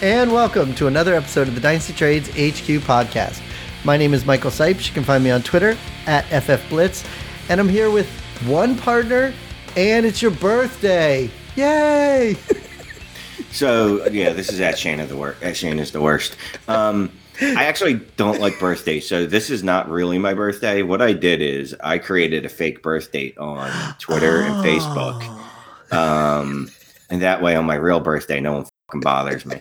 and welcome to another episode of the Dynasty Trades HQ podcast. My name is Michael Sipes. You can find me on Twitter at FFBlitz, and I'm here with one partner, and it's your birthday. Yay! so yeah, this is at Shane of the worst. At Shane is the worst. Um, I actually don't like birthdays, so this is not really my birthday. What I did is I created a fake birth date on Twitter and Facebook, um, and that way on my real birthday, no one fucking bothers me.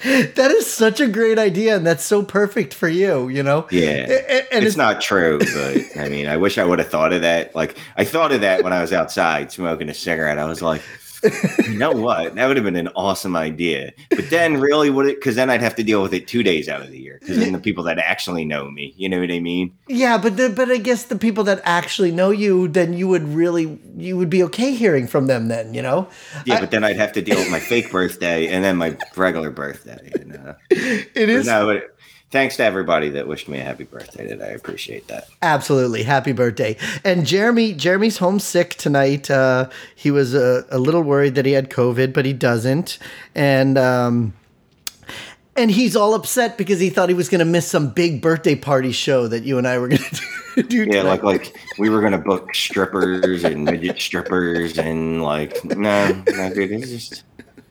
that is such a great idea, and that's so perfect for you. You know. Yeah, and, and it's, it's, not true, but I mean, I wish I would have thought of that. Like, I thought of that when I was outside smoking a cigarette. I was like, you know what? That would have been an awesome idea. But then, really, would it? Because then I'd have to deal with it two days out of the year. Because then the people that actually know me, you know what I mean? Yeah, but the, but I guess the people that actually know you, then you would really you would be okay hearing from them. Then you know. Yeah, I, but then I'd have to deal with my fake birthday and then my regular birthday. You know? It is. no, but thanks to everybody that wished me a happy birthday today. I appreciate that. Absolutely. Happy birthday. And Jeremy, Jeremy's homesick tonight. Uh, he was a, a, little worried that he had COVID, but he doesn't. And, um, and he's all upset because he thought he was going to miss some big birthday party show that you and I were going to do. yeah, like like we were going to book strippers and midget strippers and like no, no, dude, it's just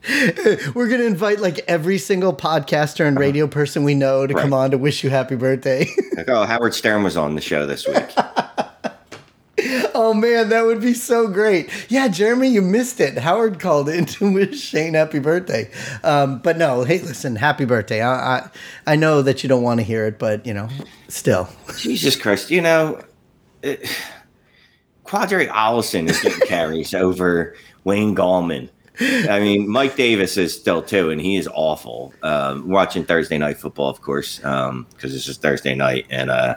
We're gonna invite like every single podcaster and radio uh-huh. person we know to right. come on to wish you happy birthday. like, oh, Howard Stern was on the show this week. oh man, that would be so great. Yeah, Jeremy, you missed it. Howard called in to wish Shane happy birthday. Um, but no, hey, listen, happy birthday. I, I, I know that you don't want to hear it, but you know, still. Jesus Christ, you know, it, Qadree Ollison is getting carries over Wayne Gallman. I mean, Mike Davis is still too, and he is awful. Um, watching Thursday night football, of course, because um, this is Thursday night, and uh,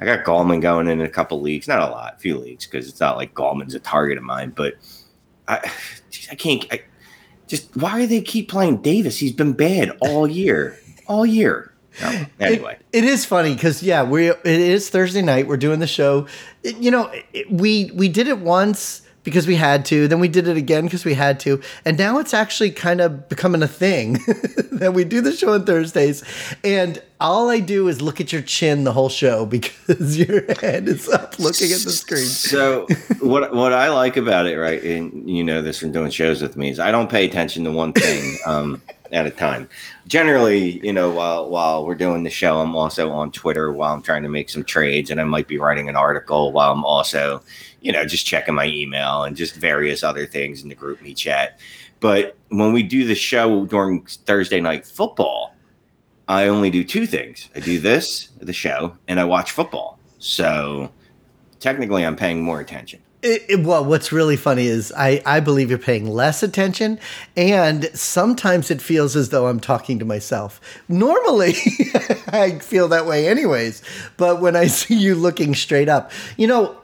I got Gallman going in a couple leagues, not a lot, a few leagues, because it's not like Gallman's a target of mine, but I, I can't. I, just why do they keep playing Davis? He's been bad all year, all year. No, anyway, it, it is funny because yeah, we it is Thursday night. We're doing the show. It, you know, it, we we did it once because we had to. Then we did it again because we had to. And now it's actually kind of becoming a thing that we do the show on Thursdays. And all I do is look at your chin the whole show because your head is up looking at the screen. So what what I like about it, right, and you know this from doing shows with me, is I don't pay attention to one thing um, at a time. Generally, you know, while while we're doing the show, I'm also on Twitter while I'm trying to make some trades, and I might be writing an article while I'm also you know, just checking my email and just various other things in the group me chat. But when we do the show during Thursday night football, I only do two things. I do this, the show, and I watch football. So technically, I'm paying more attention. It, it, well, what's really funny is I, I believe you're paying less attention, and sometimes it feels as though I'm talking to myself. Normally, I feel that way, anyways. But when I see you looking straight up, you know,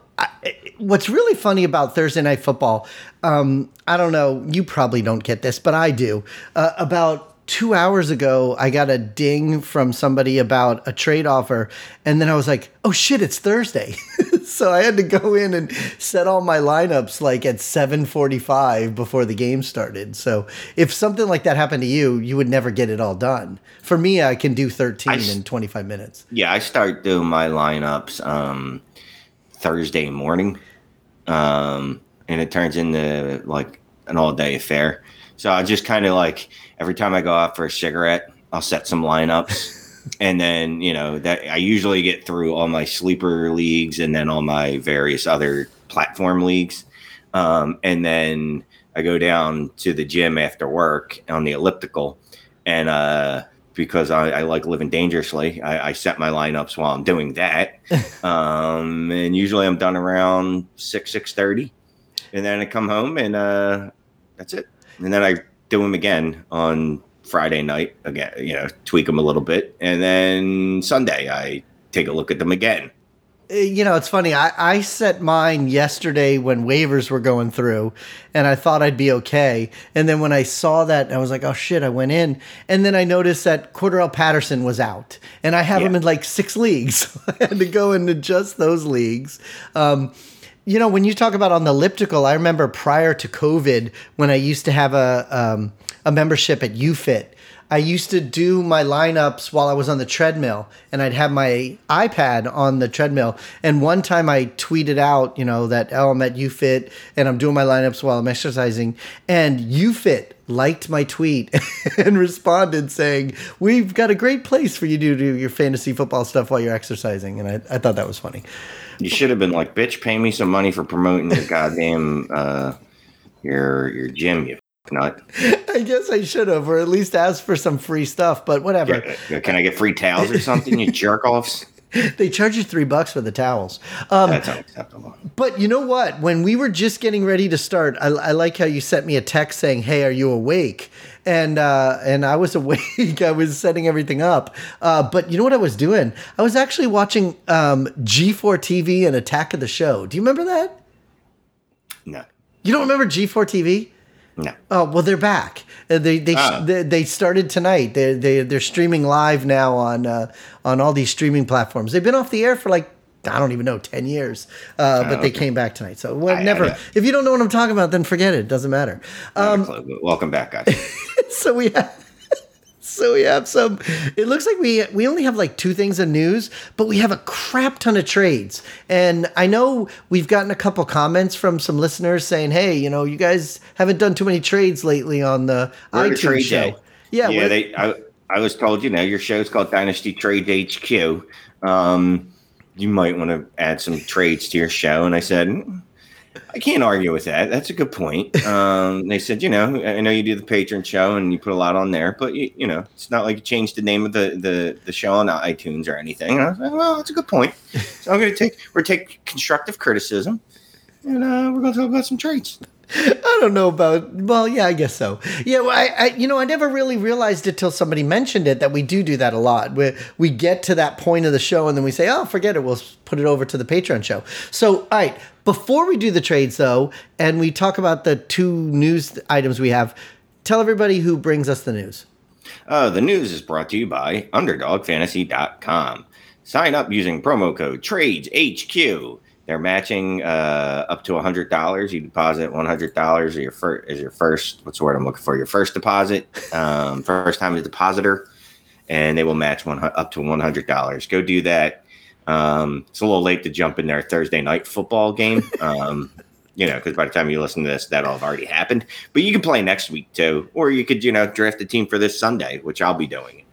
what's really funny about Thursday Night Football, um, I don't know, you probably don't get this, but I do. Uh, about two hours ago, I got a ding from somebody about a trade offer, and then I was like, "Oh shit, it's Thursday!" so I had to go in and set all my lineups like at seven forty-five before the game started. So if something like that happened to you, you would never get it all done. For me, I can do thirteen I, in twenty-five minutes. Yeah, I start doing my lineups. Um, Thursday morning, um, and it turns into like an all day affair. So I just kind of like every time I go out for a cigarette, I'll set some lineups, and then you know that I usually get through all my sleeper leagues and then all my various other platform leagues, um, and then I go down to the gym after work on the elliptical, and uh, because I, I, like living dangerously. I, I, set my lineups while I'm doing that, um, and usually I'm done around six six thirty, and then I come home and uh, that's it. And then I do them again on Friday night again. You know, tweak them a little bit, and then Sunday I take a look at them again. You know, it's funny. I, I set mine yesterday when waivers were going through, and I thought I'd be okay. And then when I saw that, I was like, oh shit, I went in. And then I noticed that Cordarrelle Patterson was out, and I have yeah. him in like six leagues. I had to go and adjust those leagues. Um, you know, when you talk about on the elliptical, I remember prior to COVID when I used to have a, um, a membership at UFIT I used to do my lineups while I was on the treadmill, and I'd have my iPad on the treadmill. And one time I tweeted out, you know, that oh, I'm at UFit and I'm doing my lineups while I'm exercising, and UFit liked my tweet and responded saying, "We've got a great place for you to do your fantasy football stuff while you're exercising." And I, I thought that was funny. You should have been like, "Bitch, pay me some money for promoting your goddamn uh, your your gym, you nut." I guess I should have, or at least ask for some free stuff. But whatever. Yeah, can I get free towels or something? You jerk offs. they charge you three bucks for the towels. Um, That's unacceptable. But you know what? When we were just getting ready to start, I, I like how you sent me a text saying, "Hey, are you awake?" And uh, and I was awake. I was setting everything up. Uh, but you know what I was doing? I was actually watching um, G4 TV and Attack of the Show. Do you remember that? No. You don't remember G4 TV? No. Oh well, they're back. Uh, They they, Ah. they they started tonight. They they they're streaming live now on uh, on all these streaming platforms. They've been off the air for like I don't even know ten years, uh, but they came back tonight. So well, I- I never. know. if you don't know what I'm talking about, then forget it. it Doesn't matter. Um, a clue, but welcome back, guys. so we have. So we have some. It looks like we we only have like two things of news, but we have a crap ton of trades. And I know we've gotten a couple comments from some listeners saying, "Hey, you know, you guys haven't done too many trades lately on the We're iTunes trade show." day. Yeah, yeah. They. I, I was told, you know, your show's called Dynasty Trade HQ. Um, you might want to add some trades to your show, and I said. "Mm, I can't argue with that. That's a good point. Um, they said, you know, I know you do the patron show and you put a lot on there, but you, you know, it's not like you changed the name of the, the, the show on iTunes or anything. And I was like, well, that's a good point. So I'm going to take, we're take constructive criticism and uh, we're going to talk about some trades. I don't know about. Well, yeah, I guess so. Yeah, well, I, I, you know, I never really realized it till somebody mentioned it that we do do that a lot. We we get to that point of the show and then we say, "Oh, forget it. We'll put it over to the Patreon show." So, all right, before we do the trades though, and we talk about the two news items we have, tell everybody who brings us the news. Uh, the news is brought to you by UnderdogFantasy.com. Sign up using promo code TradesHQ. They're matching uh, up to $100. You deposit $100 as your, fir- as your first, what's the word I'm looking for? Your first deposit, um, first time depositor, and they will match one, up to $100. Go do that. Um, it's a little late to jump in their Thursday night football game. Um, you know, because by the time you listen to this, that'll have already happened. But you can play next week too, or you could, you know, draft a team for this Sunday, which I'll be doing.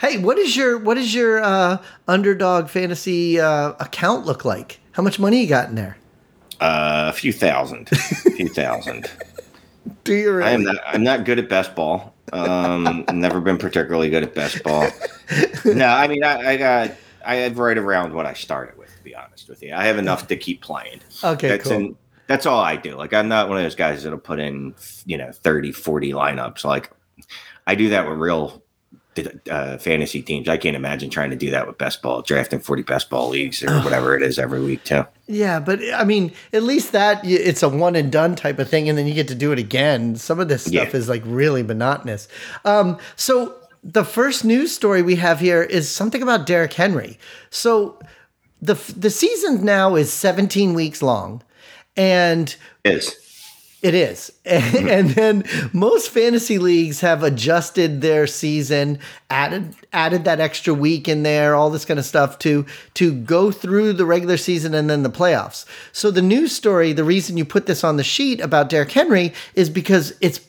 Hey, what is your what is your uh, underdog fantasy uh, account look like? How much money you got in there? Uh, a few thousand, a few thousand. Do you really? I am not. I'm not good at best ball. Um, never been particularly good at best ball. No, I mean, I, I got. I have right around what I started with. To be honest with you, I have enough to keep playing. okay, that's cool. in, that's all I do. Like I'm not one of those guys that'll put in, you know, 30, 40 lineups. Like I do that with real uh, fantasy teams. I can't imagine trying to do that with best ball, drafting 40 best ball leagues or whatever it is every week too. Yeah, but I mean, at least that it's a one and done type of thing, and then you get to do it again. Some of this stuff Yeah. is like really monotonous. Um, so the first news story we have here is something about Derrick Henry. So the the season now is 17 weeks long, and Is it is. and then most fantasy leagues have adjusted their season, added added that extra week in there, all this kind of stuff to to go through the regular season and then the playoffs. So the news story, the reason you put this on the sheet about Derrick Henry is because it's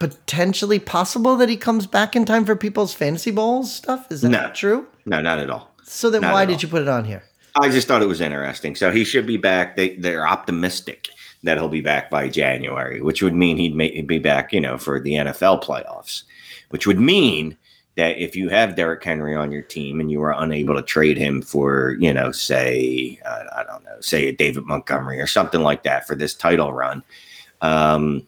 potentially possible that he comes back in time for people's fantasy bowls stuff. Is that No. true? no, not at all. So then Not why did all. you put it on here? I just thought it was interesting. So he should be back. They they're optimistic that he'll be back by January, which would mean he'd, make, he'd be back, you know, for the NFL playoffs. Which would mean that if you have Derrick Henry on your team and you are unable to trade him for, you know, say uh, I don't know, say a David Montgomery or something like that for this title run, um,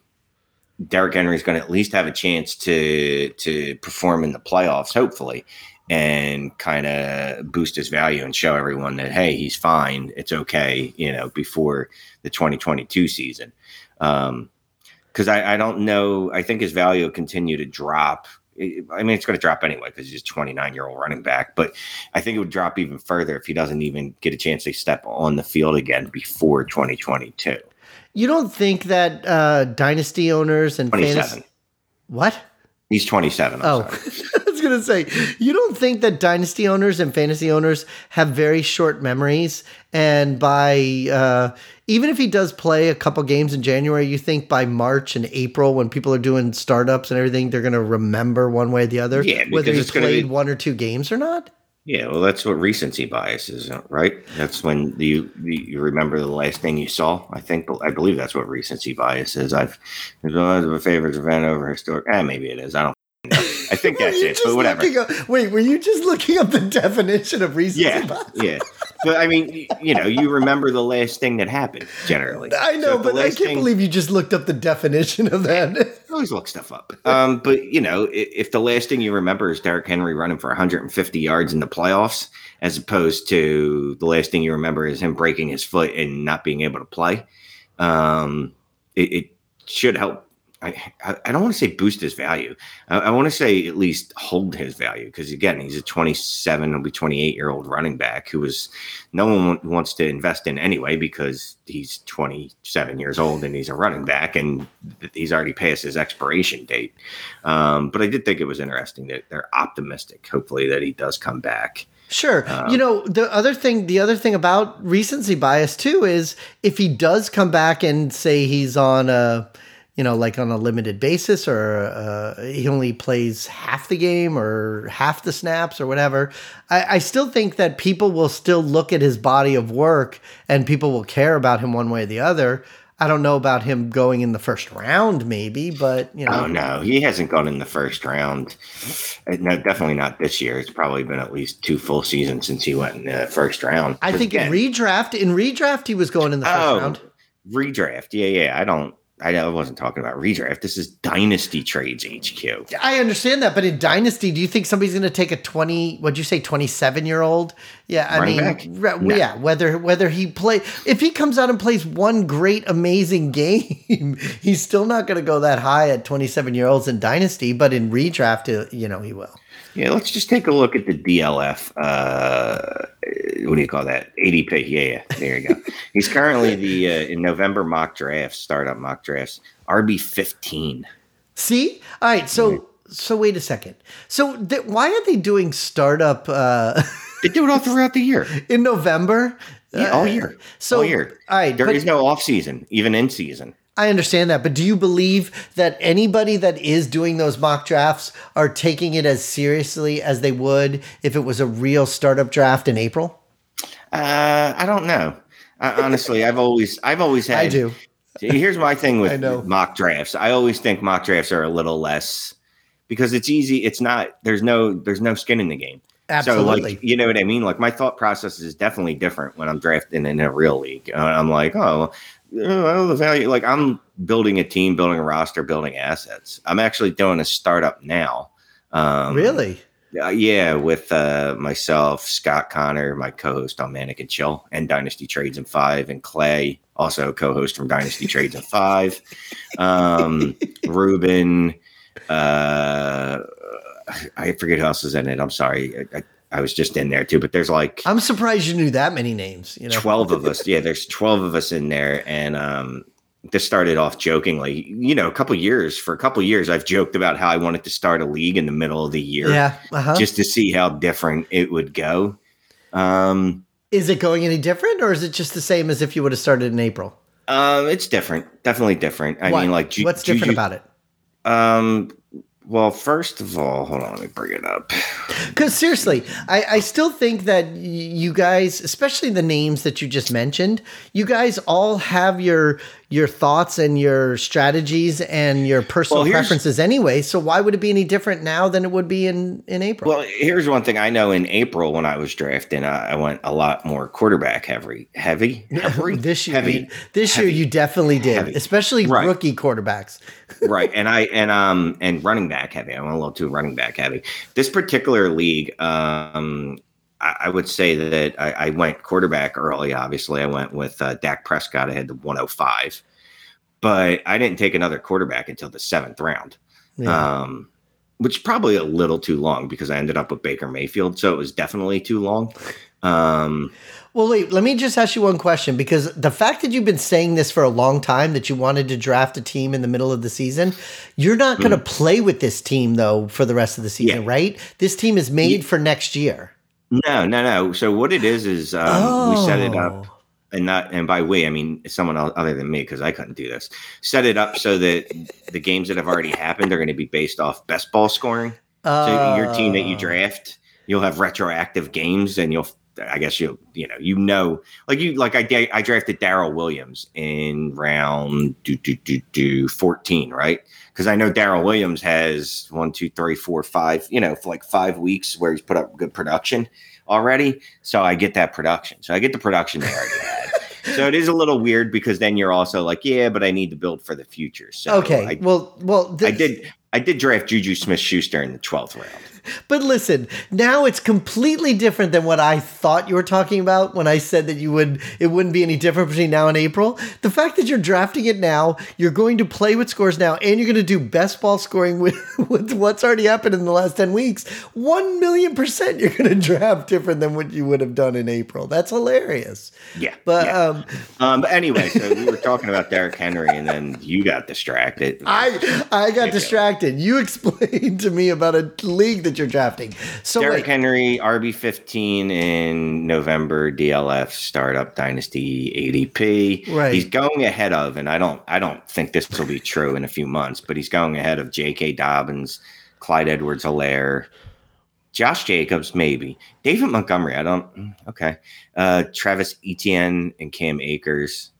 Derrick Henry is going to at least have a chance to to perform in the playoffs, hopefully and kind of boost his value and show everyone that hey he's fine it's okay you know before the 2022 season um because I, I don't know i think his value will continue to drop I mean, it's going to drop anyway because he's a 29 year old running back, but I think it would drop even further if he doesn't even get a chance to step on the field again before 2022. You don't think that uh, dynasty owners and 27. fantasy what? He's 27. I'm Oh, sorry. I was going to say, you don't think that dynasty owners and fantasy owners have very short memories? And by, uh, even if he does play a couple games in January, you think by March and April, when people are doing startups and everything, they're going to remember one way or the other Yeah, whether because he played be- one or two games or not? Yeah, well, that's what recency bias is, uh, right? That's when you you remember the last thing you saw. I think, I believe that's what recency bias is. I've it's one of my favorites event over historic. Eh, maybe it is. I don't. know. I think that's it. But whatever. up- wait, were you just looking up the definition of recency Yeah, bias? yeah. But I mean, you know, you remember the last thing that happened generally. I know, if the but I can't thing- believe you just looked up the definition of that. I always look stuff up. Um, but you know, i- if the last thing you remember is Derrick Henry running for 150 yards in the playoffs, as opposed to the last thing you remember is him breaking his foot and not being able to play, um, it, it should help. I, I don't want to say boost his value. I, I want to say at least hold his value because again, he's a 27, he'll be 28 year old running back who is no one wa- wants to invest in anyway because he's 27 years old and he's a running back and he's already past his expiration date. Um, but I did think it was interesting that they're optimistic, hopefully, that he does come back. Sure. Um, you know, the other thing, the other thing about recency bias too is if he does come back and say he's on a, you know, like on a limited basis or uh, he only plays half the game or half the snaps or whatever, I, I still think that people will still look at his body of work and people will care about him one way or the other. I don't know about him going in the first round, maybe, but you know, Oh, no, he hasn't gone in the first round. Uh, No, definitely not this year. It's probably been at least two full seasons since he went in the first round. I think in redraft, in redraft, he was going in the first Oh, round. redraft. Yeah, yeah. I don't. I, I wasn't talking about redraft. This is Dynasty Trades HQ. I understand that, but in Dynasty, do you think somebody's going to take a twenty? What'd you say, twenty-seven year old? Yeah, I Running mean, re- No. yeah. Whether whether he play, if he comes out and plays one great, amazing game, he's still not going to go that high at twenty-seven year olds in Dynasty. But in redraft, uh, you know, he will. Yeah, let's just take a look at the DLF. Uh, what do you call that? ADP. Yeah, yeah. There you go. He's currently the uh, in November mock drafts, startup mock drafts, RB fifteen. See, all right. So so wait a second. So th- why are they doing startup uh, They do it all throughout the year. in November? Yeah, all year. So all year. all right, There but- is no off season, even in season. I understand that, but do you believe that anybody that is doing those mock drafts are taking it as seriously as they would if it was a real startup draft in April? Uh, I don't know. I, honestly, I've always, I've always had. I do. Here's my thing I with mock drafts. I always think mock drafts are a little less because it's easy. It's not. There's no. There's no skin in the game. Absolutely. So, like, you know what I mean? Like, my thought process is definitely different when I'm drafting in a real league. Uh, I'm like, oh, the value. Like, I'm building a team, building a roster, building assets. I'm actually doing a startup now. Um, really? yeah, with uh, myself, Scott Connor, my co-host on Manic and Chill, and Dynasty Trades in Five, and Clay, also co-host from Dynasty Trades in Five. Um, Ruben, uh, I forget who else is in it. I'm sorry, I, I, was just in there too. But there's like I'm surprised you knew that many names. You know, 12 of us. Yeah, there's 12 of us in there. And um, this started off jokingly. You know, a couple years, for a couple years, I've joked about how I wanted to start a league in the middle of the year yeah. Uh-huh. just to see how different it would go. Um, is it going any different, or is it just the same as if you would have started in April? um, it's different, definitely different. I What? mean, like, Ju- what's different Juju- about it? Um, well, first of all, hold on, let me bring it up. Because seriously, I, I still think that you guys, especially the names that you just mentioned, you guys all have your your thoughts and your strategies and your personal Well, preferences anyway. So why would it be any different now than it would be in in April? Well, here's one thing I know. In April, when I was drafting, I, I went a lot more quarterback heavy, heavy, heavy, this year, heavy. you- this year you definitely did, heavy. especially Right. rookie quarterbacks. right and i and um and running back heavy i went a little too running back heavy this particular league um i, I would say that I, I went quarterback early obviously i went with uh, dak prescott i had the 105 but i didn't take another quarterback until the seventh round Yeah. um which is probably a little too long because i ended up with baker mayfield so it was definitely too long Um, Well, wait, let me just ask you one question because the fact that you've been saying this for a long time that you wanted to draft a team in the middle of the season, you're not going to play with this team though for the rest of the season. Yeah. right? This team is made for next year. No, no, no. So what it is is um, we set it Oh. up, and not and by we I mean someone else other than me because I couldn't do this. Set it up so that the games that have already happened are going to be based off best ball scoring. So your team that you Oh. draft, you'll have retroactive games, and you'll, I guess you'll, you know, you know, like you, like I, I drafted Darrel Williams in round do do do do fourteen, right? Because I know Darrel Williams has one, two, three, four, five, you know, for like five weeks where he's put up good production already. So I get that production. So I get the production they already had. So it is a little weird because then you're also like, yeah, but I need to build for the future. So Okay. I, well, well, I did. I did draft Juju Smith Schuster in the twelfth round. But listen, now it's completely different than what I thought you were talking about when I said that you would it wouldn't be any different between now and April. The fact that you're drafting it now, you're going to play with scores now, and you're going to do best ball scoring with, with what's already happened in the last 10 weeks. One million percent you're going to draft different than what you would have done in April. That's hilarious. Yeah, But yeah. um Um, but anyway, so we were talking about Derrick Henry, and then you got distracted. I I got distracted. You explained to me about a league that you're drafting. So Derrick wait, Henry, RB fifteen in November, DLF startup dynasty ADP. Right. He's going ahead of, and I don't, I don't think this will be true in a few months, but he's going ahead of J.K. Dobbins, Clyde Edwards-Helaire, Josh Jacobs, maybe David Montgomery. I don't. mm, Okay, uh, Travis Etienne and Cam Akers.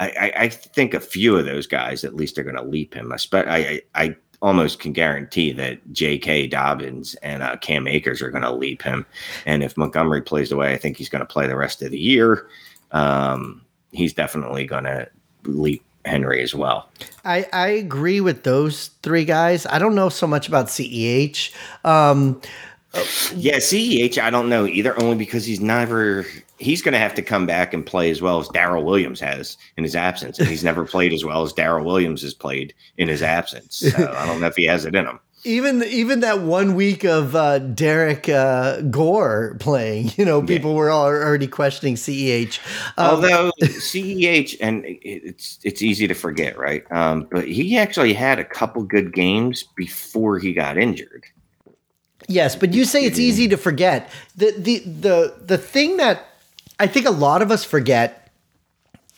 I, I, I think a few of those guys at least are going to leap him. I, spe- I, I, I almost can guarantee that J.K. Dobbins and uh, Cam Akers are going to leap him. And if Montgomery plays the way I think he's going to play the rest of the year, um, he's definitely going to leap Henry as well. I, I agree with those three guys. I don't know so much about CEH. Um, Yeah, CEH, I don't know either, only because he's never. He's going to have to come back and play as well as Darrel Williams has in his absence, and he's never played as well as Darrel Williams has played in his absence. So I don't know if he has it in him. even even that one week of uh, Derrick uh, Gore playing, you know, people were all already questioning CEH. Um, Although CEH, and it's it's easy to forget, right? Um, but he actually had a couple good games before he got injured. Yes, but you say it's easy to forget. The the the the thing that I think a lot of us forget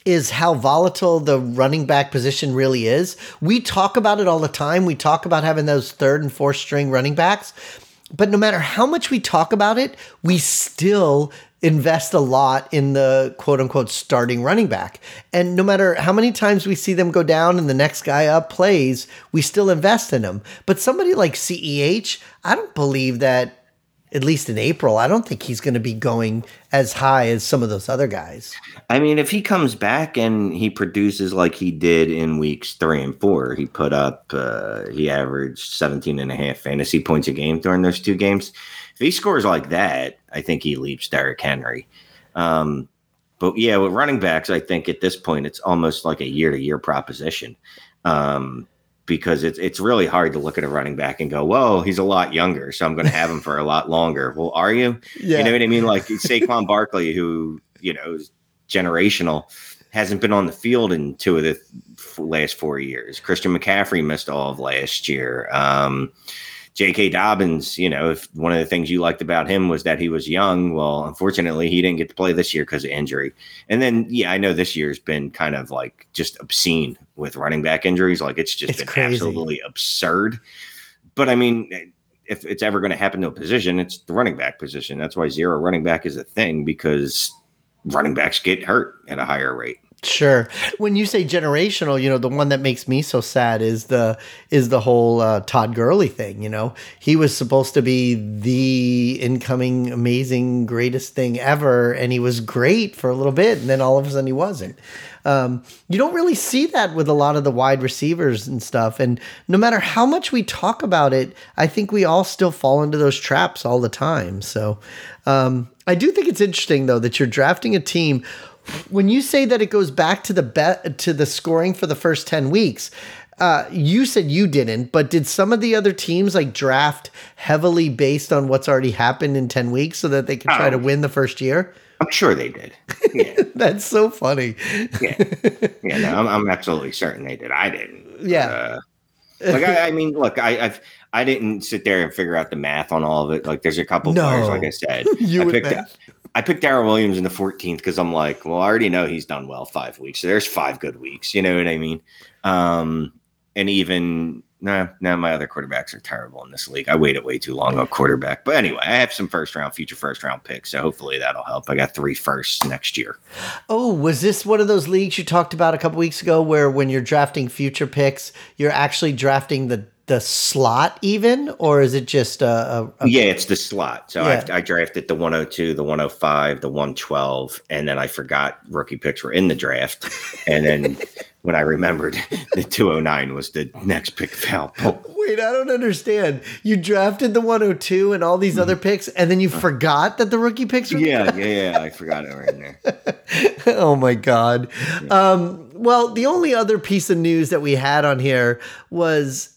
is how volatile the running back position really is. We talk about it all the time. We talk about having those third and fourth string running backs. But no matter how much we talk about it, we still invest a lot in the quote unquote starting running back. And no matter how many times we see them go down and the next guy up plays, we still invest in them. But somebody like CEH, I don't believe that, at least in April, I don't think he's going to be going as high as some of those other guys. I mean, if he comes back and he produces like he did in weeks three and four, he put up, uh, he averaged 17 and a half fantasy points a game during those two games. If he scores like that, I think he leaps Derrick Henry. Um, but yeah, with running backs, I think at this point it's almost like a year to year proposition. Um, because it's it's really hard to look at a running back and go, "Whoa, he's a lot younger, so I'm going to have him for a lot longer." Well, are you? Yeah. You know what I mean? Like Saquon Barkley, who you know is generational, hasn't been on the field in two of the th- last four years. Christian McCaffrey missed all of last year. Um, J.K. Dobbins, you know, if one of the things you liked about him was that he was young, well, unfortunately, he didn't get to play this year because of injury. And then, yeah, I know this year's been kind of like just obscene with running back injuries. Like it's just It's been crazy. absolutely absurd. But I mean, if it's ever going to happen to a position, it's the running back position. That's why zero running back is a thing because running backs get hurt at a higher rate. Sure. When you say generational, you know, the one that makes me so sad is the is the whole uh, Todd Gurley thing. You know, he was supposed to be the incoming amazing greatest thing ever, and he was great for a little bit, and then all of a sudden he wasn't. Um, you don't really see that with a lot of the wide receivers and stuff. And no matter how much we talk about it, I think we all still fall into those traps all the time. So um, I do think it's interesting though that you're drafting a team when you say that it goes back to the bet to the scoring for the first 10 weeks uh, you said you didn't, but did some of the other teams like draft heavily based on what's already happened in 10 weeks so that they can try Oh. to win the first year? I'm sure they did. Yeah, That's so funny. yeah, yeah. No, I'm, I'm absolutely certain they did. I didn't. Yeah. Uh, like I, I mean, look, I, I've I didn't sit there and figure out the math on all of it. Like, there's a couple No. players, like I said, You I picked math. I picked Darrel Williams in the 14th because I'm like, well, I already know he's done well five weeks. There's five good weeks. You know what I mean? Um, and even no, no, my other quarterbacks are terrible in this league. I waited way too long on quarterback. But anyway, I have some first round, future first round picks. So hopefully that'll help. I got three firsts next year. Oh, was this one of those leagues you talked about a couple weeks ago where when you're drafting future picks, you're actually drafting the the slot even, or is it just a, a, a Yeah, it's the slot. So Yeah. I, I drafted the 102, the 105, the 112, and then I forgot rookie picks were in the draft. And then when I remembered, the 209 was the next pick available. Wait, I don't understand. You drafted the 102 and all these other picks, and then you forgot that the rookie picks were. Yeah, yeah, yeah. I forgot it right there. oh my god. Um, well, the only other piece of news that we had on here was.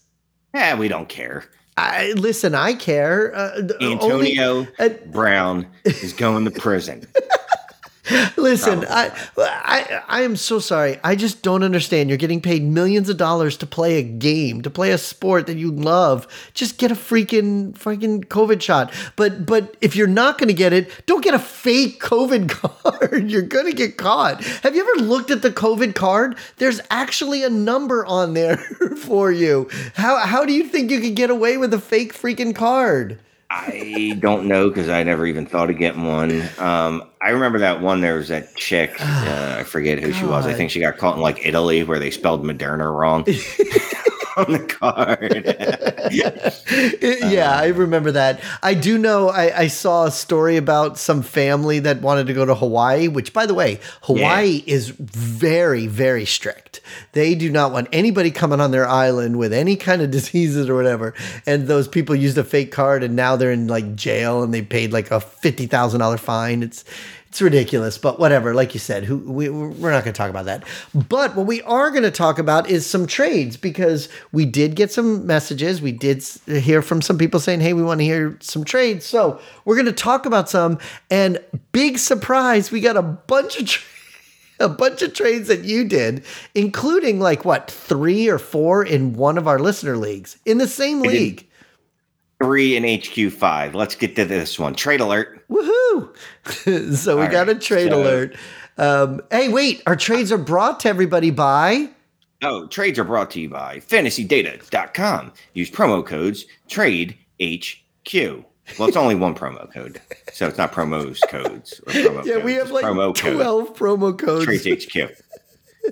Yeah, we don't care. I listen. I care. Uh, only- Antonio uh, Brown is going to prison. Listen, I, I I am so sorry. I just don't understand. You're getting paid millions of dollars to play a game, to play a sport that you love. Just get a freaking freaking COVID shot. But but if you're not going to get it, don't get a fake COVID card. You're going to get caught. Have you ever looked at the COVID card? There's actually a number on there for you. How how do you think you could get away with a fake freaking card? I don't know because I never even thought of getting one. Um, I remember that one. There was that chick. Uh, I forget who she was. I think she got caught in like Italy where they spelled Moderna wrong on the card. yeah, I uh. remember that. I do know I, I saw a story about some family that wanted to go to Hawaii, which, by the way, Hawaii is very, very strict. They do not want anybody coming on their island with any kind of diseases or whatever. And those people used a fake card and now they're in like jail and they paid like a $50,000 fine. It's, it's ridiculous, but whatever. Like you said, who we, we're not going to talk about that. But what we are going to talk about is some trades because we did get some messages. We did hear from some people saying, "Hey, we want to hear some trades." So we're going to talk about some. And big surprise, we got a bunch of. Tra- a bunch of trades that you did, including like what three or four in one of our listener leagues in the same league. Three in HQ five. Let's get to this one. Trade alert. Woohoo! so we All got a trade so- alert. Um, hey, wait! Our trades are brought to everybody by. Oh, trades are brought to you by fantasydata.com. Use promo codes trade HQ. Well, it's only one promo code, so it's not promos codes. Or promo Yeah, we have it's like promo code. twelve promo codes. Trades HQ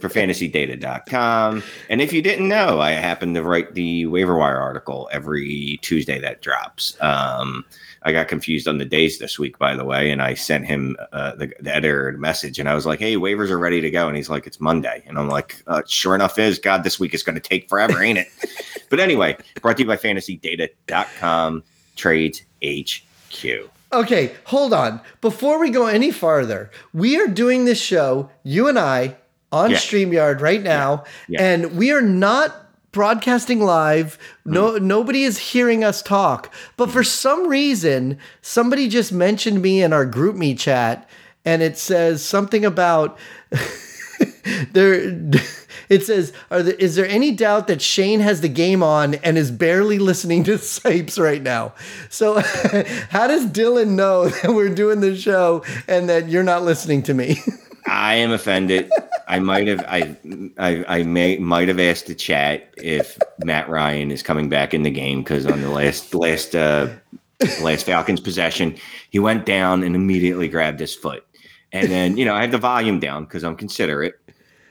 for fantasydata.com. And if you didn't know, I happen to write the waiver wire article every Tuesday that drops. Um, I got confused on the days this week, by the way, and I sent him uh, the, the editor a message, and I was like, "Hey, waivers are ready to go," and he's like, "It's Monday," and I'm like, uh, "Sure enough, is God, this week is going to take forever, ain't it?" but anyway, brought to you by FantasyData.com. Trades HQ. Okay, hold on. Before we go any farther, we are doing this show, you and I, on Yeah. StreamYard right now, Yeah. and we are not broadcasting live. No nobody is hearing us talk. But for some reason, somebody just mentioned me in our group me chat and it says something about there it says are there, is there any doubt that Shane has the game on and is barely listening to Sipes right now? So how does Dylan know that we're doing the show and that you're not listening to me? I am offended. I might have I I, I may might have asked the chat if Matt Ryan is coming back in the game because on the last last uh last Falcons possession, he went down and immediately grabbed his foot. And then, you know, I have the volume down because I'm considerate.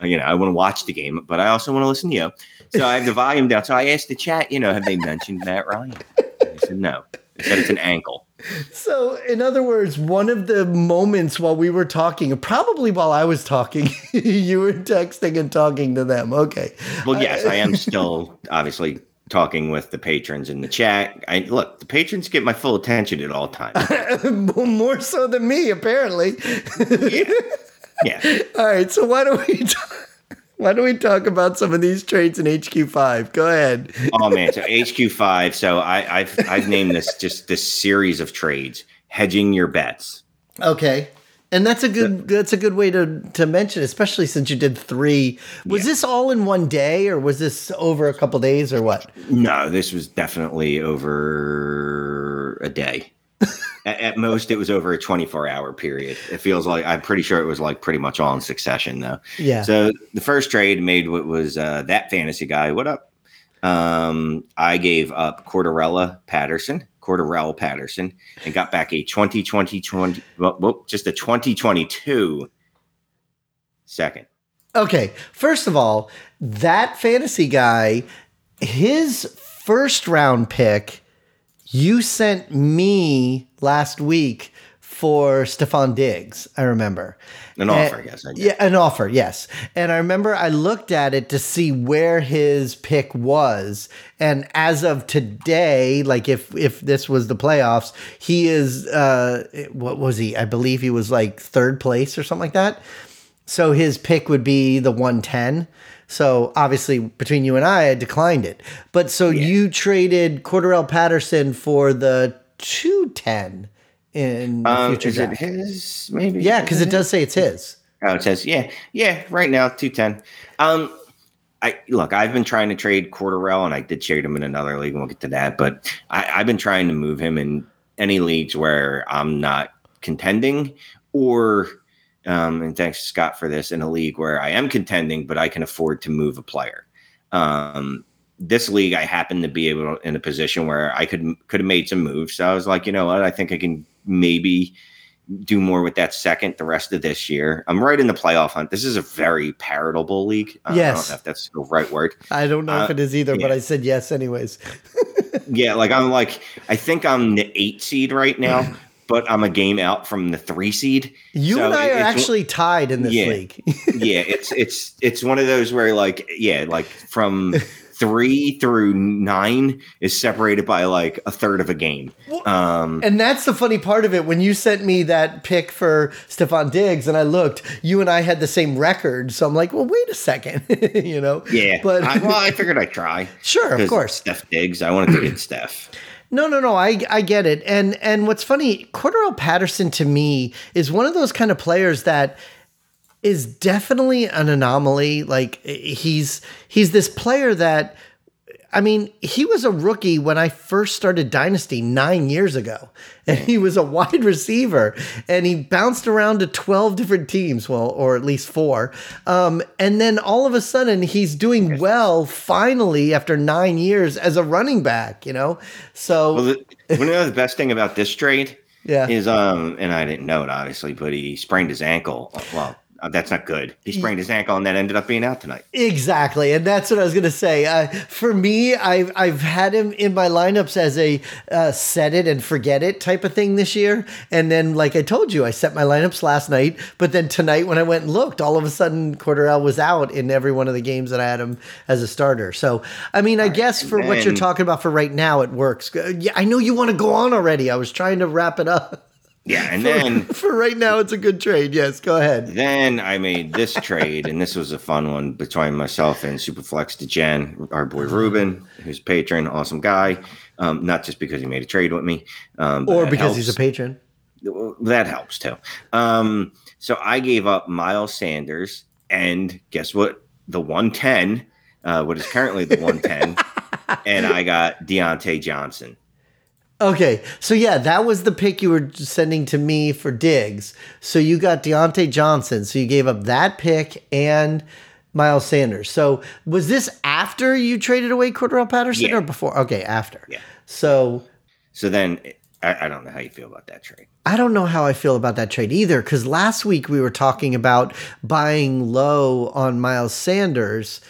You know, I want to watch the game, but I also want to listen to you. So I have the volume down. So I asked the chat, you know, have they mentioned Matt Ryan? They said no. Said it's an ankle. So, in other words, one of the moments while we were talking, probably while I was talking, you were texting and talking to them. Okay. Well, uh, yes, I am still obviously talking with the patrons in the chat. I look, the patrons get my full attention at all times. More so than me, apparently. Yeah. Yeah. All right. So, why don't we talk? Why don't we talk about some of these trades in HQ5? Go ahead. oh man, so HQ5. So I, I've I've named this just this series of trades, hedging your bets. Okay. And that's a good that's a good way to to mention, especially since you did three. Was Yeah. this all in one day, or was this over a couple days, or what? No, this was definitely over a day. At, at most, it was over a 24 hour period. It feels like I'm pretty sure it was like pretty much all in succession, though. Yeah. So the first trade made what was uh, that fantasy guy. What up? Um, I gave up Corderella Patterson, Cordarrelle Patterson, and got back a 2020 20, well, well, just a 2022 second. Okay, first of all, that fantasy guy, his first round pick, you sent me last week for Stefon Diggs. I remember. An Uh, offer, I guess. I. Yeah, an offer, yes. And I remember I looked at it to see where his pick was, and as of today, like if if this was the playoffs, he is uh what was he? I believe he was like third place or something like that. So his pick would be the 110. So obviously between you and I, I declined it. But so you traded Cordarrelle Patterson for the 210 in the Um, future is it his? Maybe. Yeah, because it does say it's his. Oh, it says yeah, yeah. Right now, two ten. Um, I look. I've been trying to trade Cordarrelle, and I did trade him in another league. and We'll get to that, but I, I've been trying to move him in any leagues where I'm not contending, or um, and thanks to Scott for this in a league where I am contending, but I can afford to move a player. Um, this league, I happen to be able in a position where I could could have made some moves. So I was like, you know what, I think I can maybe do more with that second the rest of this year. I'm right in the playoff hunt. This is a very paritable league. Uh, I Yes. don't know if that's the right word. I don't know if Uh, it is either, but. I said yes anyways. Yeah, like I'm like I think I'm the eight seed right now, but I'm a game out from the three seed. You So and I are actually tied in this Yeah. league. yeah, it's it's it's one of those where like yeah, like from three through nine is separated by like a third of a game. Um, and that's the funny part of it. When you sent me that pick for Stefon Diggs and I looked, you and I had the same record. So I'm like, well, wait a second, you know? yeah, But I, well, I figured I'd try. sure, of course. Steph Diggs. I wanted to get Steph. No, no, no. I I get it. And and what's funny, Cordarrelle Patterson to me is one of those kind of players that is definitely an anomaly. Like he's he's this player that I mean, he was a rookie when I first started Dynasty nine years ago, and he was a wide receiver, and he bounced around to twelve different teams, well, or at least four, um, and then all of a sudden he's doing well finally after nine years as a running back. You know, so Well, the, you know the best thing about this trade yeah, is um, and I didn't know it obviously, but he sprained his ankle. Well, uh, that's not good. He sprained his ankle and that ended up being out tonight. Exactly, and that's what I was going to say. Uh, for me, I've I've had him in my lineups as a uh, set it and forget it type of thing this year, and then like I told you, I set my lineups last night, but then tonight when I went and looked, all of a sudden Cordarrelle was out in every one of the games that I had him as a starter. So I mean, I guess for what you're talking about for right now, it works. Uh, Yeah, I know you want to go on already. I was trying to wrap it up. Yeah, and then for right now, it's a good trade. Yes, go ahead. then I made this trade, and this was a fun one between myself and Superflex to Jen, our boy Ruben, who's a patron, awesome guy. Um, not just because he made a trade with me, um, Or because he's a patron. That helps too. Um, so I gave up Miles Sanders, and guess what? The 110, uh, what is currently the 110, and I got Diontae Johnson. Okay, so yeah, that was the pick you were sending to me for Diggs. So you got Diontae Johnson. So you gave up that pick and Miles Sanders. So was this after you traded away Cordarrelle Patterson Yeah. or before? Okay, after. Yeah. So So then I, I don't know how you feel about that trade. I don't know how I feel about that trade either. Because last week we were talking about buying low on Miles Sanders.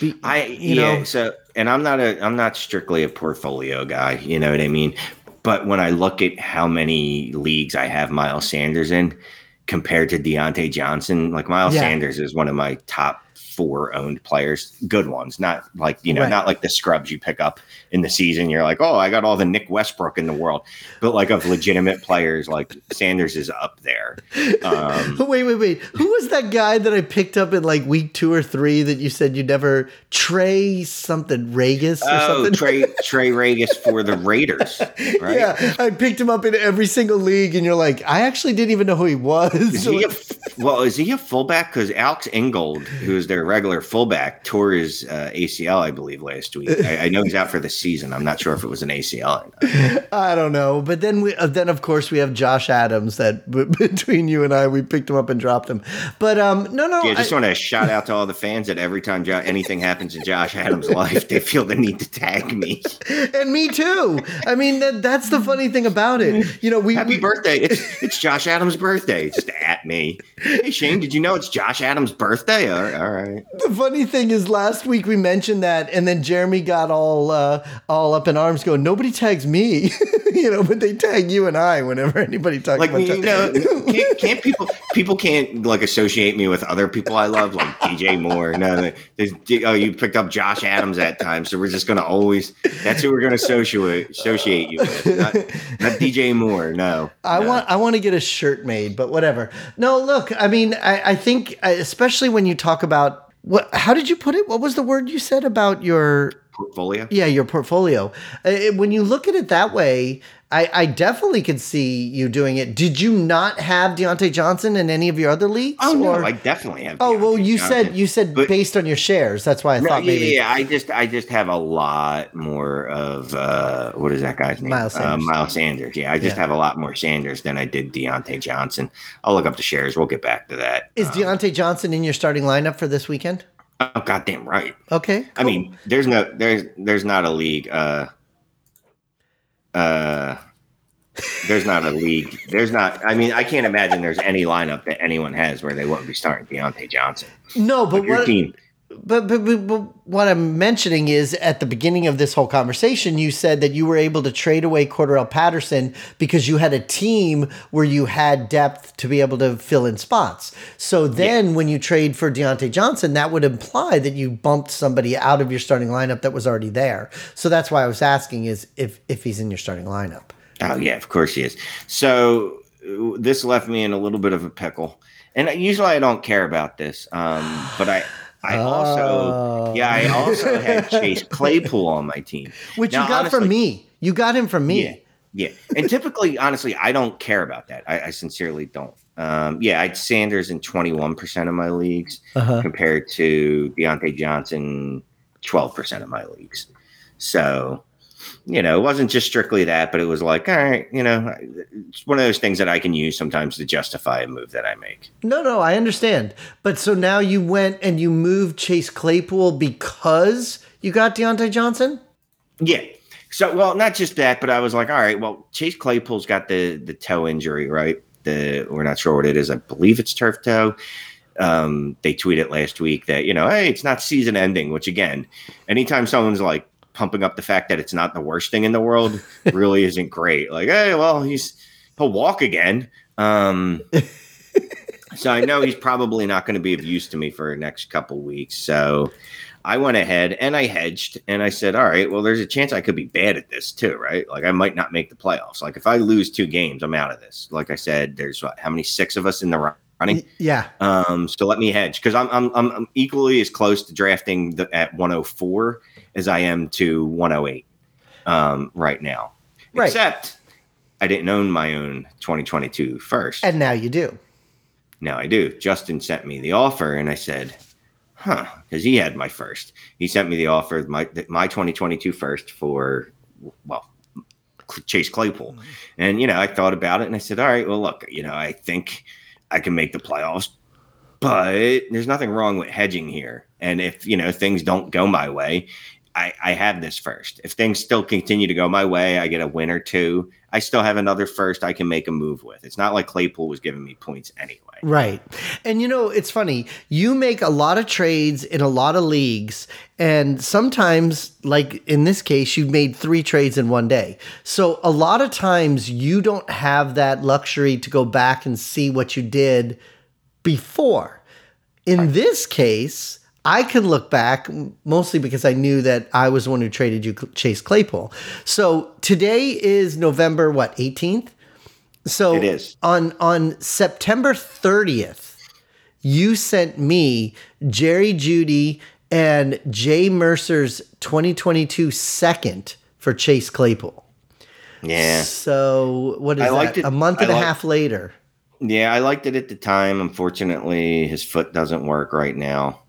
Be- I you yeah. know, So and I'm not a I'm not strictly a portfolio guy. You know what I mean? But when I look at how many leagues I have Miles Sanders in compared to Diontae Johnson, like Miles Yeah. Sanders is one of my top four owned players, good ones, not like you know, Right. not like the scrubs you pick up in the season. You're like, oh, I got all the Nick Westbrook in the world, but like of legitimate players, like Sanders is up there. Um, Wait, wait, wait. Who was that guy that I picked up in like week two or three that you said you never Trey something Ragas or oh, something? Trey Trey Ragas for the Raiders, right? Yeah, I picked him up in every single league, and you're like, I actually didn't even know who he was. Is he a, well, is he a fullback? Because Alec Ingold, who is their regular fullback, tore his uh, ACL, I believe, last week. I, I know he's out for the season. I'm not sure if it was an ACL. Or not. I don't know, but then we, uh, then of course we have Josh Adams. That b- between you and I, we picked him up and dropped him. But um, no, no, Yeah, just I- want to shout out to all the fans that every time jo- anything happens in Josh Adams' life, they feel the need to tag me. and me too. I mean, that, that's the funny thing about it. You know, we Happy we- birthday! It's it's Josh Adams' birthday. Just at me. Hey Shane, did you know it's Josh Adams' birthday? All right. All right. The funny thing is, last week we mentioned that, and then Jeremy got all uh, all up in arms, going, "Nobody tags me," you know, but they tag you and I whenever anybody talks like about. you know can't, can't people people can't like associate me with other people i love like dj moore no oh you picked up josh adams that time so we're just gonna always that's who we're gonna associate associate you with not, not dj moore no I no. want I want to get a shirt made, but whatever. No, look, I mean, I, I think especially when you talk about what, how did you put it? What was the word you said about your portfolio yeah your portfolio? Uh, when you look at it that way, I, I definitely could see you doing it. Did you not have Diontae Johnson in any of your other leagues? oh no or- i definitely have oh well, you Johnson. said you said But- based on your shares. That's why I No, thought maybe. yeah, I just, I just have a lot more of uh, what is that guy's name? Miles Uh, Sanders. Miles Sanders. Yeah, I just Yeah. have a lot more Sanders than I did Diontae Johnson. I'll look up the shares. We'll get back to that. Is Um, Diontae Johnson in your starting lineup for this weekend? Oh, goddamn right. Okay. I mean, there's no there's there's not a league uh uh there's not a league. There's not I mean, I can't imagine there's any lineup that anyone has where they won't be starting Diontae Johnson. no, but Your what team. But, but, but, but what I'm mentioning is at the beginning of this whole conversation, you said that you were able to trade away Cordarrelle Patterson because you had a team where you had depth to be able to fill in spots. So then when you trade for Diontae Johnson, that would imply that you bumped somebody out of your starting lineup that was already there. So that's why I was asking is if, if he's in your starting lineup. Oh yeah, of course he is. So this left me in a little bit of a pickle, and usually I don't care about this, um, but I. I also, Oh. yeah, I also had Chase Claypool on my team, Which Now, you got from me. You got him from me. Yeah, yeah, and typically, honestly, I don't care about that. I, I sincerely don't. Um, yeah, I had Sanders in twenty one percent of my leagues Uh-huh. compared to Diontae Johnson, twelve percent of my leagues. So, you know, it wasn't just strictly that, but it was like, all right, you know, it's one of those things that I can use sometimes to justify a move that I make. No, no, I understand. But so now you went and you moved Chase Claypool because you got Diontae Johnson? Yeah. So, well, not just that, but I was like, all right, well, Chase Claypool's got the the toe injury, right? The we're not sure what it is. I believe it's turf toe. Um, they tweeted last week that you know, hey, it's not season ending. Which again, anytime someone's like pumping up the fact that it's not the worst thing in the world, really isn't great. Like, hey, well, he's he'll walk again. Um, so I know he's probably not going to be of use to me for the next couple weeks. So I went ahead and I hedged and I said, all right, well, there's a chance I could be bad at this too, right? Like I might not make the playoffs. Like if I lose two games, I'm out of this. Like I said, there's what, how many six of us in the running? Yeah. Um, so let me hedge because I'm, I'm I'm I'm equally as close to drafting the, at 104 as I am to 108 um, right now. Right. Except I didn't own my own 2022 first. And now you do. Now I do. Justin sent me the offer, and I said, "Huh," because he had my first. He sent me the offer, my my 2022 first for well, Chase Claypool, and you know I thought about it, and I said, "All right, well, look, you know, I think I can make the playoffs, but there's nothing wrong with hedging here, and if you know things don't go my way." I, I have this first. If things still continue to go my way, I get a win or two. I still have another first I can make a move with. It's not like Claypool was giving me points anyway. Right. And you know, it's funny. You make a lot of trades in a lot of leagues, and sometimes, like in this case, you've made three trades in one day. So a lot of times you don't have that luxury to go back and see what you did before. In this case, I can look back mostly because I knew that I was the one who traded you Chase Claypool. So today is November what 18th. So It is. on on September 30th, you sent me Jerry Jeudy and Jay Mercer's 2022 second for Chase Claypool. Yeah. So what is I that? it- A month and I a half later. Yeah, I liked it at the time. Unfortunately, his foot doesn't work right now.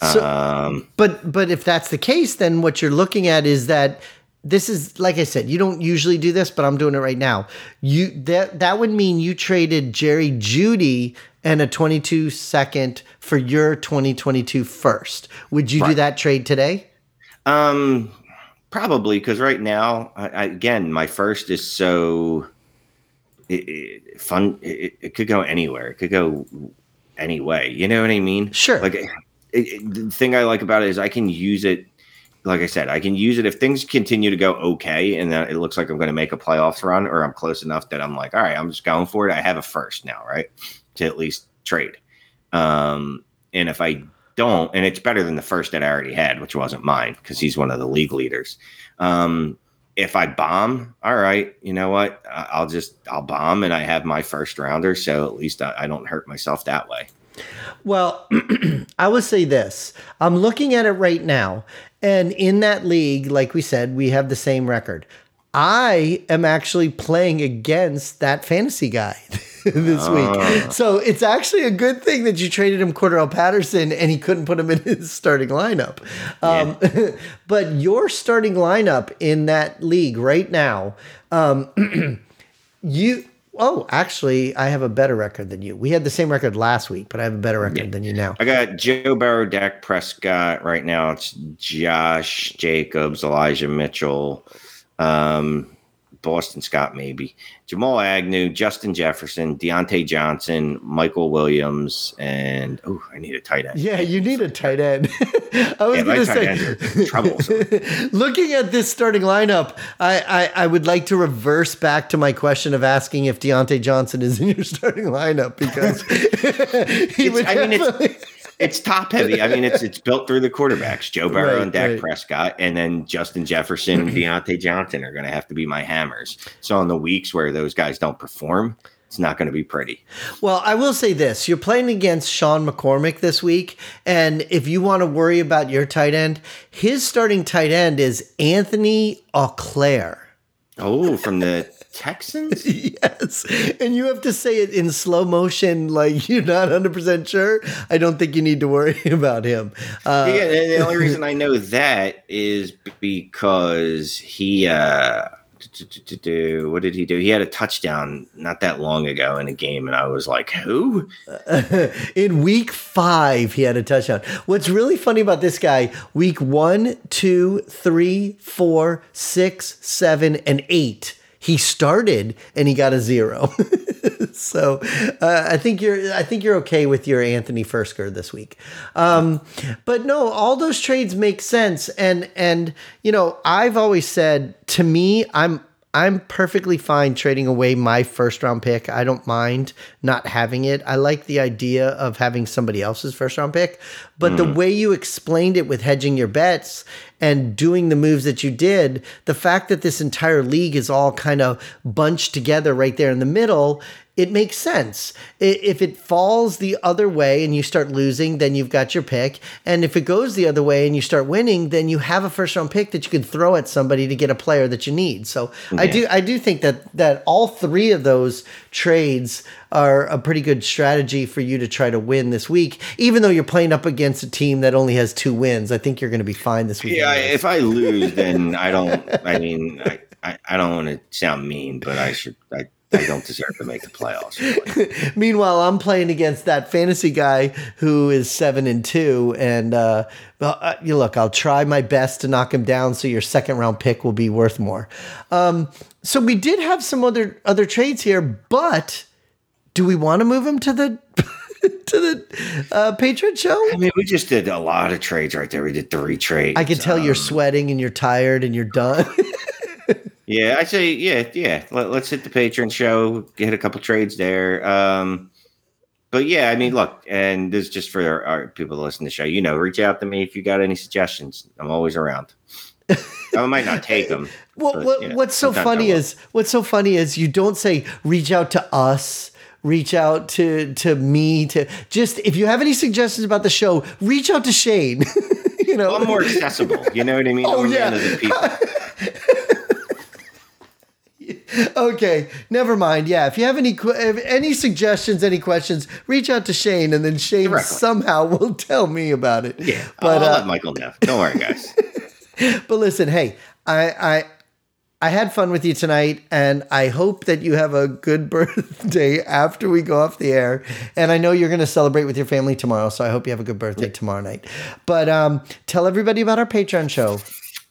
So, Um, But but if that's the case, then what you're looking at is that this is like I said, you don't usually do this, but I'm doing it right now. You that that would mean you traded Jerry Jeudy and a 22 second for your 2022 first. Would you do that trade today? um, probably because right now, I, I, again, my first is so it, it, fun. It, it could go anywhere. It could go any way. You know what I mean? Sure. Like it, the thing I like about it is I can use it. Like I said, I can use it if things continue to go okay, and then it looks like I'm going to make a playoffs run, or I'm close enough that I'm like, all right, I'm just going for it. I have a first now, right, to at least trade. Um, and if I don't, and it's better than the first that I already had, which wasn't mine because he's one of the league leaders. Um, if I bomb, all right, you know what? I'll just I'll bomb, and I have my first rounder, so at least I, I don't hurt myself that way. Well, I would say this. I'm looking at it right now. And in that league, like we said, we have the same record. I am actually playing against that fantasy guy this week. So it's actually a good thing that you traded him Cordarrelle Patterson and he couldn't put him in his starting lineup. Um, but your starting lineup in that league right now, um, you. Oh, actually, I have a better record than you. We had the same record last week, but I have a better record than you now. I got Joe Burrow, Dak Prescott. Right now, it's Josh Jacobs, Elijah Mitchell, um, Boston Scott, maybe Jamal Agnew, Justin Jefferson, Diontae Johnson, Michael Williams, and oh, I need a tight end. Yeah, you need a tight end. I was Yeah, going to say, trouble. looking at this starting lineup, I, I, I would like to reverse back to my question of asking if Diontae Johnson is in your starting lineup because he would I mean, it's- top heavy. I mean, it's it's built through the quarterbacks, Joe Burrow Right, and Dak right. Prescott, and then Justin Jefferson and Diontae Johnson are going to have to be my hammers. So on the weeks where those guys don't perform, it's not going to be pretty. Well, I will say this: you're playing against Sean McCormick this week, and if you want to worry about your tight end, his starting tight end is Antony Auclair. Oh, from the Texans? Yes. And you have to say it in slow motion, like you're not 100% sure. I don't think you need to worry about him. Uh, yeah, the the only reason I know that is because he uh what did he do? He had a touchdown not that long ago in a game, and I was like, "Who?" in week five, he had a touchdown. What's really funny about this guy, week one, two, three, four, six, seven, and eight, he started and he got a zero. so uh, I think you're I think you're okay with your Anthony Fursker this week. Um, but no, all those trades make sense. And and you know, I've always said to me, I'm I'm perfectly fine trading away my first round pick. I don't mind not having it. I like the idea of having somebody else's first round pick. But the way you explained it with hedging your bets and doing the moves that you did, the fact that this entire league is all kind of bunched together right there in the middle, it makes sense. If it falls the other way and you start losing, then you've got your pick. And if it goes the other way and you start winning, then you have a first round pick that you can throw at somebody to get a player that you need. So I do I do think that that all three of those trades are a pretty good strategy for you to try to win this week. Even though you're playing up against a team that only has two wins, I think you're going to be fine this week. Yeah, if I lose, then I don't. I mean, I, I, I don't want to sound mean, but I should. I, I don't deserve to make the playoffs. really. Meanwhile, I'm playing against that fantasy guy who is seven and two, and uh, well, uh, you look, I'll try my best to knock him down, so your second round pick will be worth more. Um, so we did have some other other trades here, but do we want to move him to the to the uh, Patreon show? I mean, we just did a lot of trades right there. We did three trades. I can tell you're Um, sweating and you're tired and you're done. Yeah, I say, yeah, yeah. Let, us hit the Patreon show, get a couple trades there. Um, but yeah, I mean, look, and this is just for our, our people to listen to the show. You know, reach out to me if you got any suggestions. I'm always around. I might not take them. well, but, what, you know, what's so funny is what's so funny is you don't say reach out to us. Reach out to to me to just if you have any suggestions about the show, reach out to Shane. you know, I'm more accessible. You know what I mean? Oh, I'm yeah. man of the people. okay, never mind. Yeah, if you have any if any suggestions, any questions, reach out to Shane, and then Shane Directly. somehow will tell me about it. Yeah, but I'll uh, let Michael know. Don't worry, guys. but listen, hey, I I I had fun with you tonight, and I hope that you have a good birthday after we go off the air. And I know you're going to celebrate with your family tomorrow, so I hope you have a good birthday tomorrow night. But um, tell everybody about our Patreon show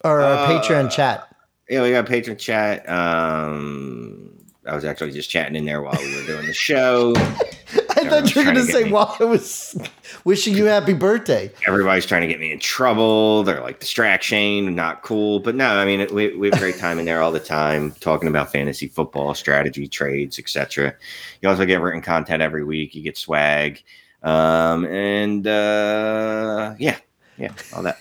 or our Uh, Patreon chat. yeah, we got Patreon chat. Um, I was actually just chatting in there while we were doing the show. I thought you were going to to say me. while I was wishing you happy birthday. Everybody's trying to get me in trouble. They're like distraction, not cool. But no, I mean, it, we, we have a great time in there all the time, talking about fantasy football, strategy, trades, etc. You also get written content every week. You get swag, um, and uh, yeah, yeah, all that.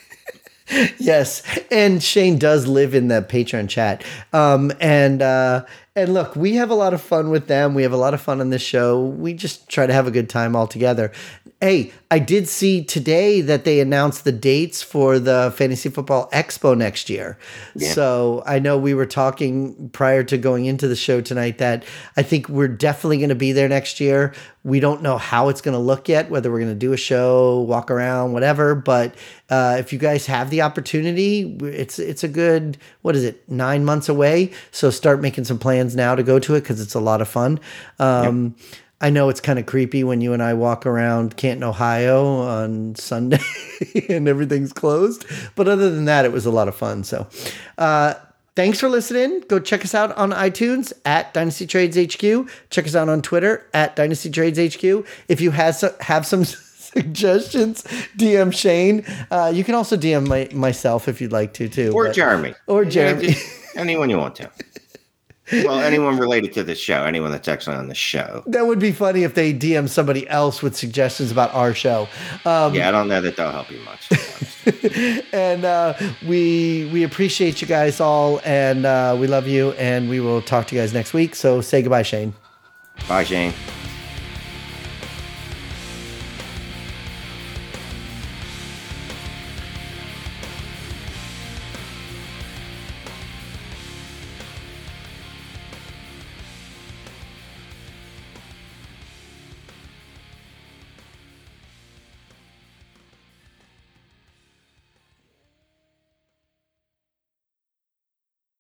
yes, and Shane does live in the Patreon chat. Um, and uh, and look, we have a lot of fun with them. We have a lot of fun on this show. We just try to have a good time all together. Hey, I did see today that they announced the dates for the Fantasy Football Expo next year. Yeah. So I know we were talking prior to going into the show tonight that I think we're definitely going to be there next year. We don't know how it's going to look yet, whether we're going to do a show, walk around, whatever. But uh, if you guys have the opportunity, it's it's a good what is it nine months away. So start making some plans now to go to it because it's a lot of fun. Um, I know it's kind of creepy when you and I walk around Canton, Ohio on Sunday and everything's closed. But other than that, it was a lot of fun. So, uh, thanks for listening. Go check us out on iTunes at Dynasty Trades HQ. Check us out on Twitter at Dynasty Trades HQ. If you have some, have some suggestions, DM Shane. Uh, you can also DM my, myself if you'd like to too. Or but- Jeremy. Or Jeremy. anyone you want to. Well, anyone related to this show, anyone that's actually on the show. That would be funny if they DM somebody else with suggestions about our show. Um, Yeah, I don't know that they'll help you much. and uh, we we appreciate you guys all, and uh, we love you, and we will talk to you guys next week. So say goodbye, Shane. Bye, Shane.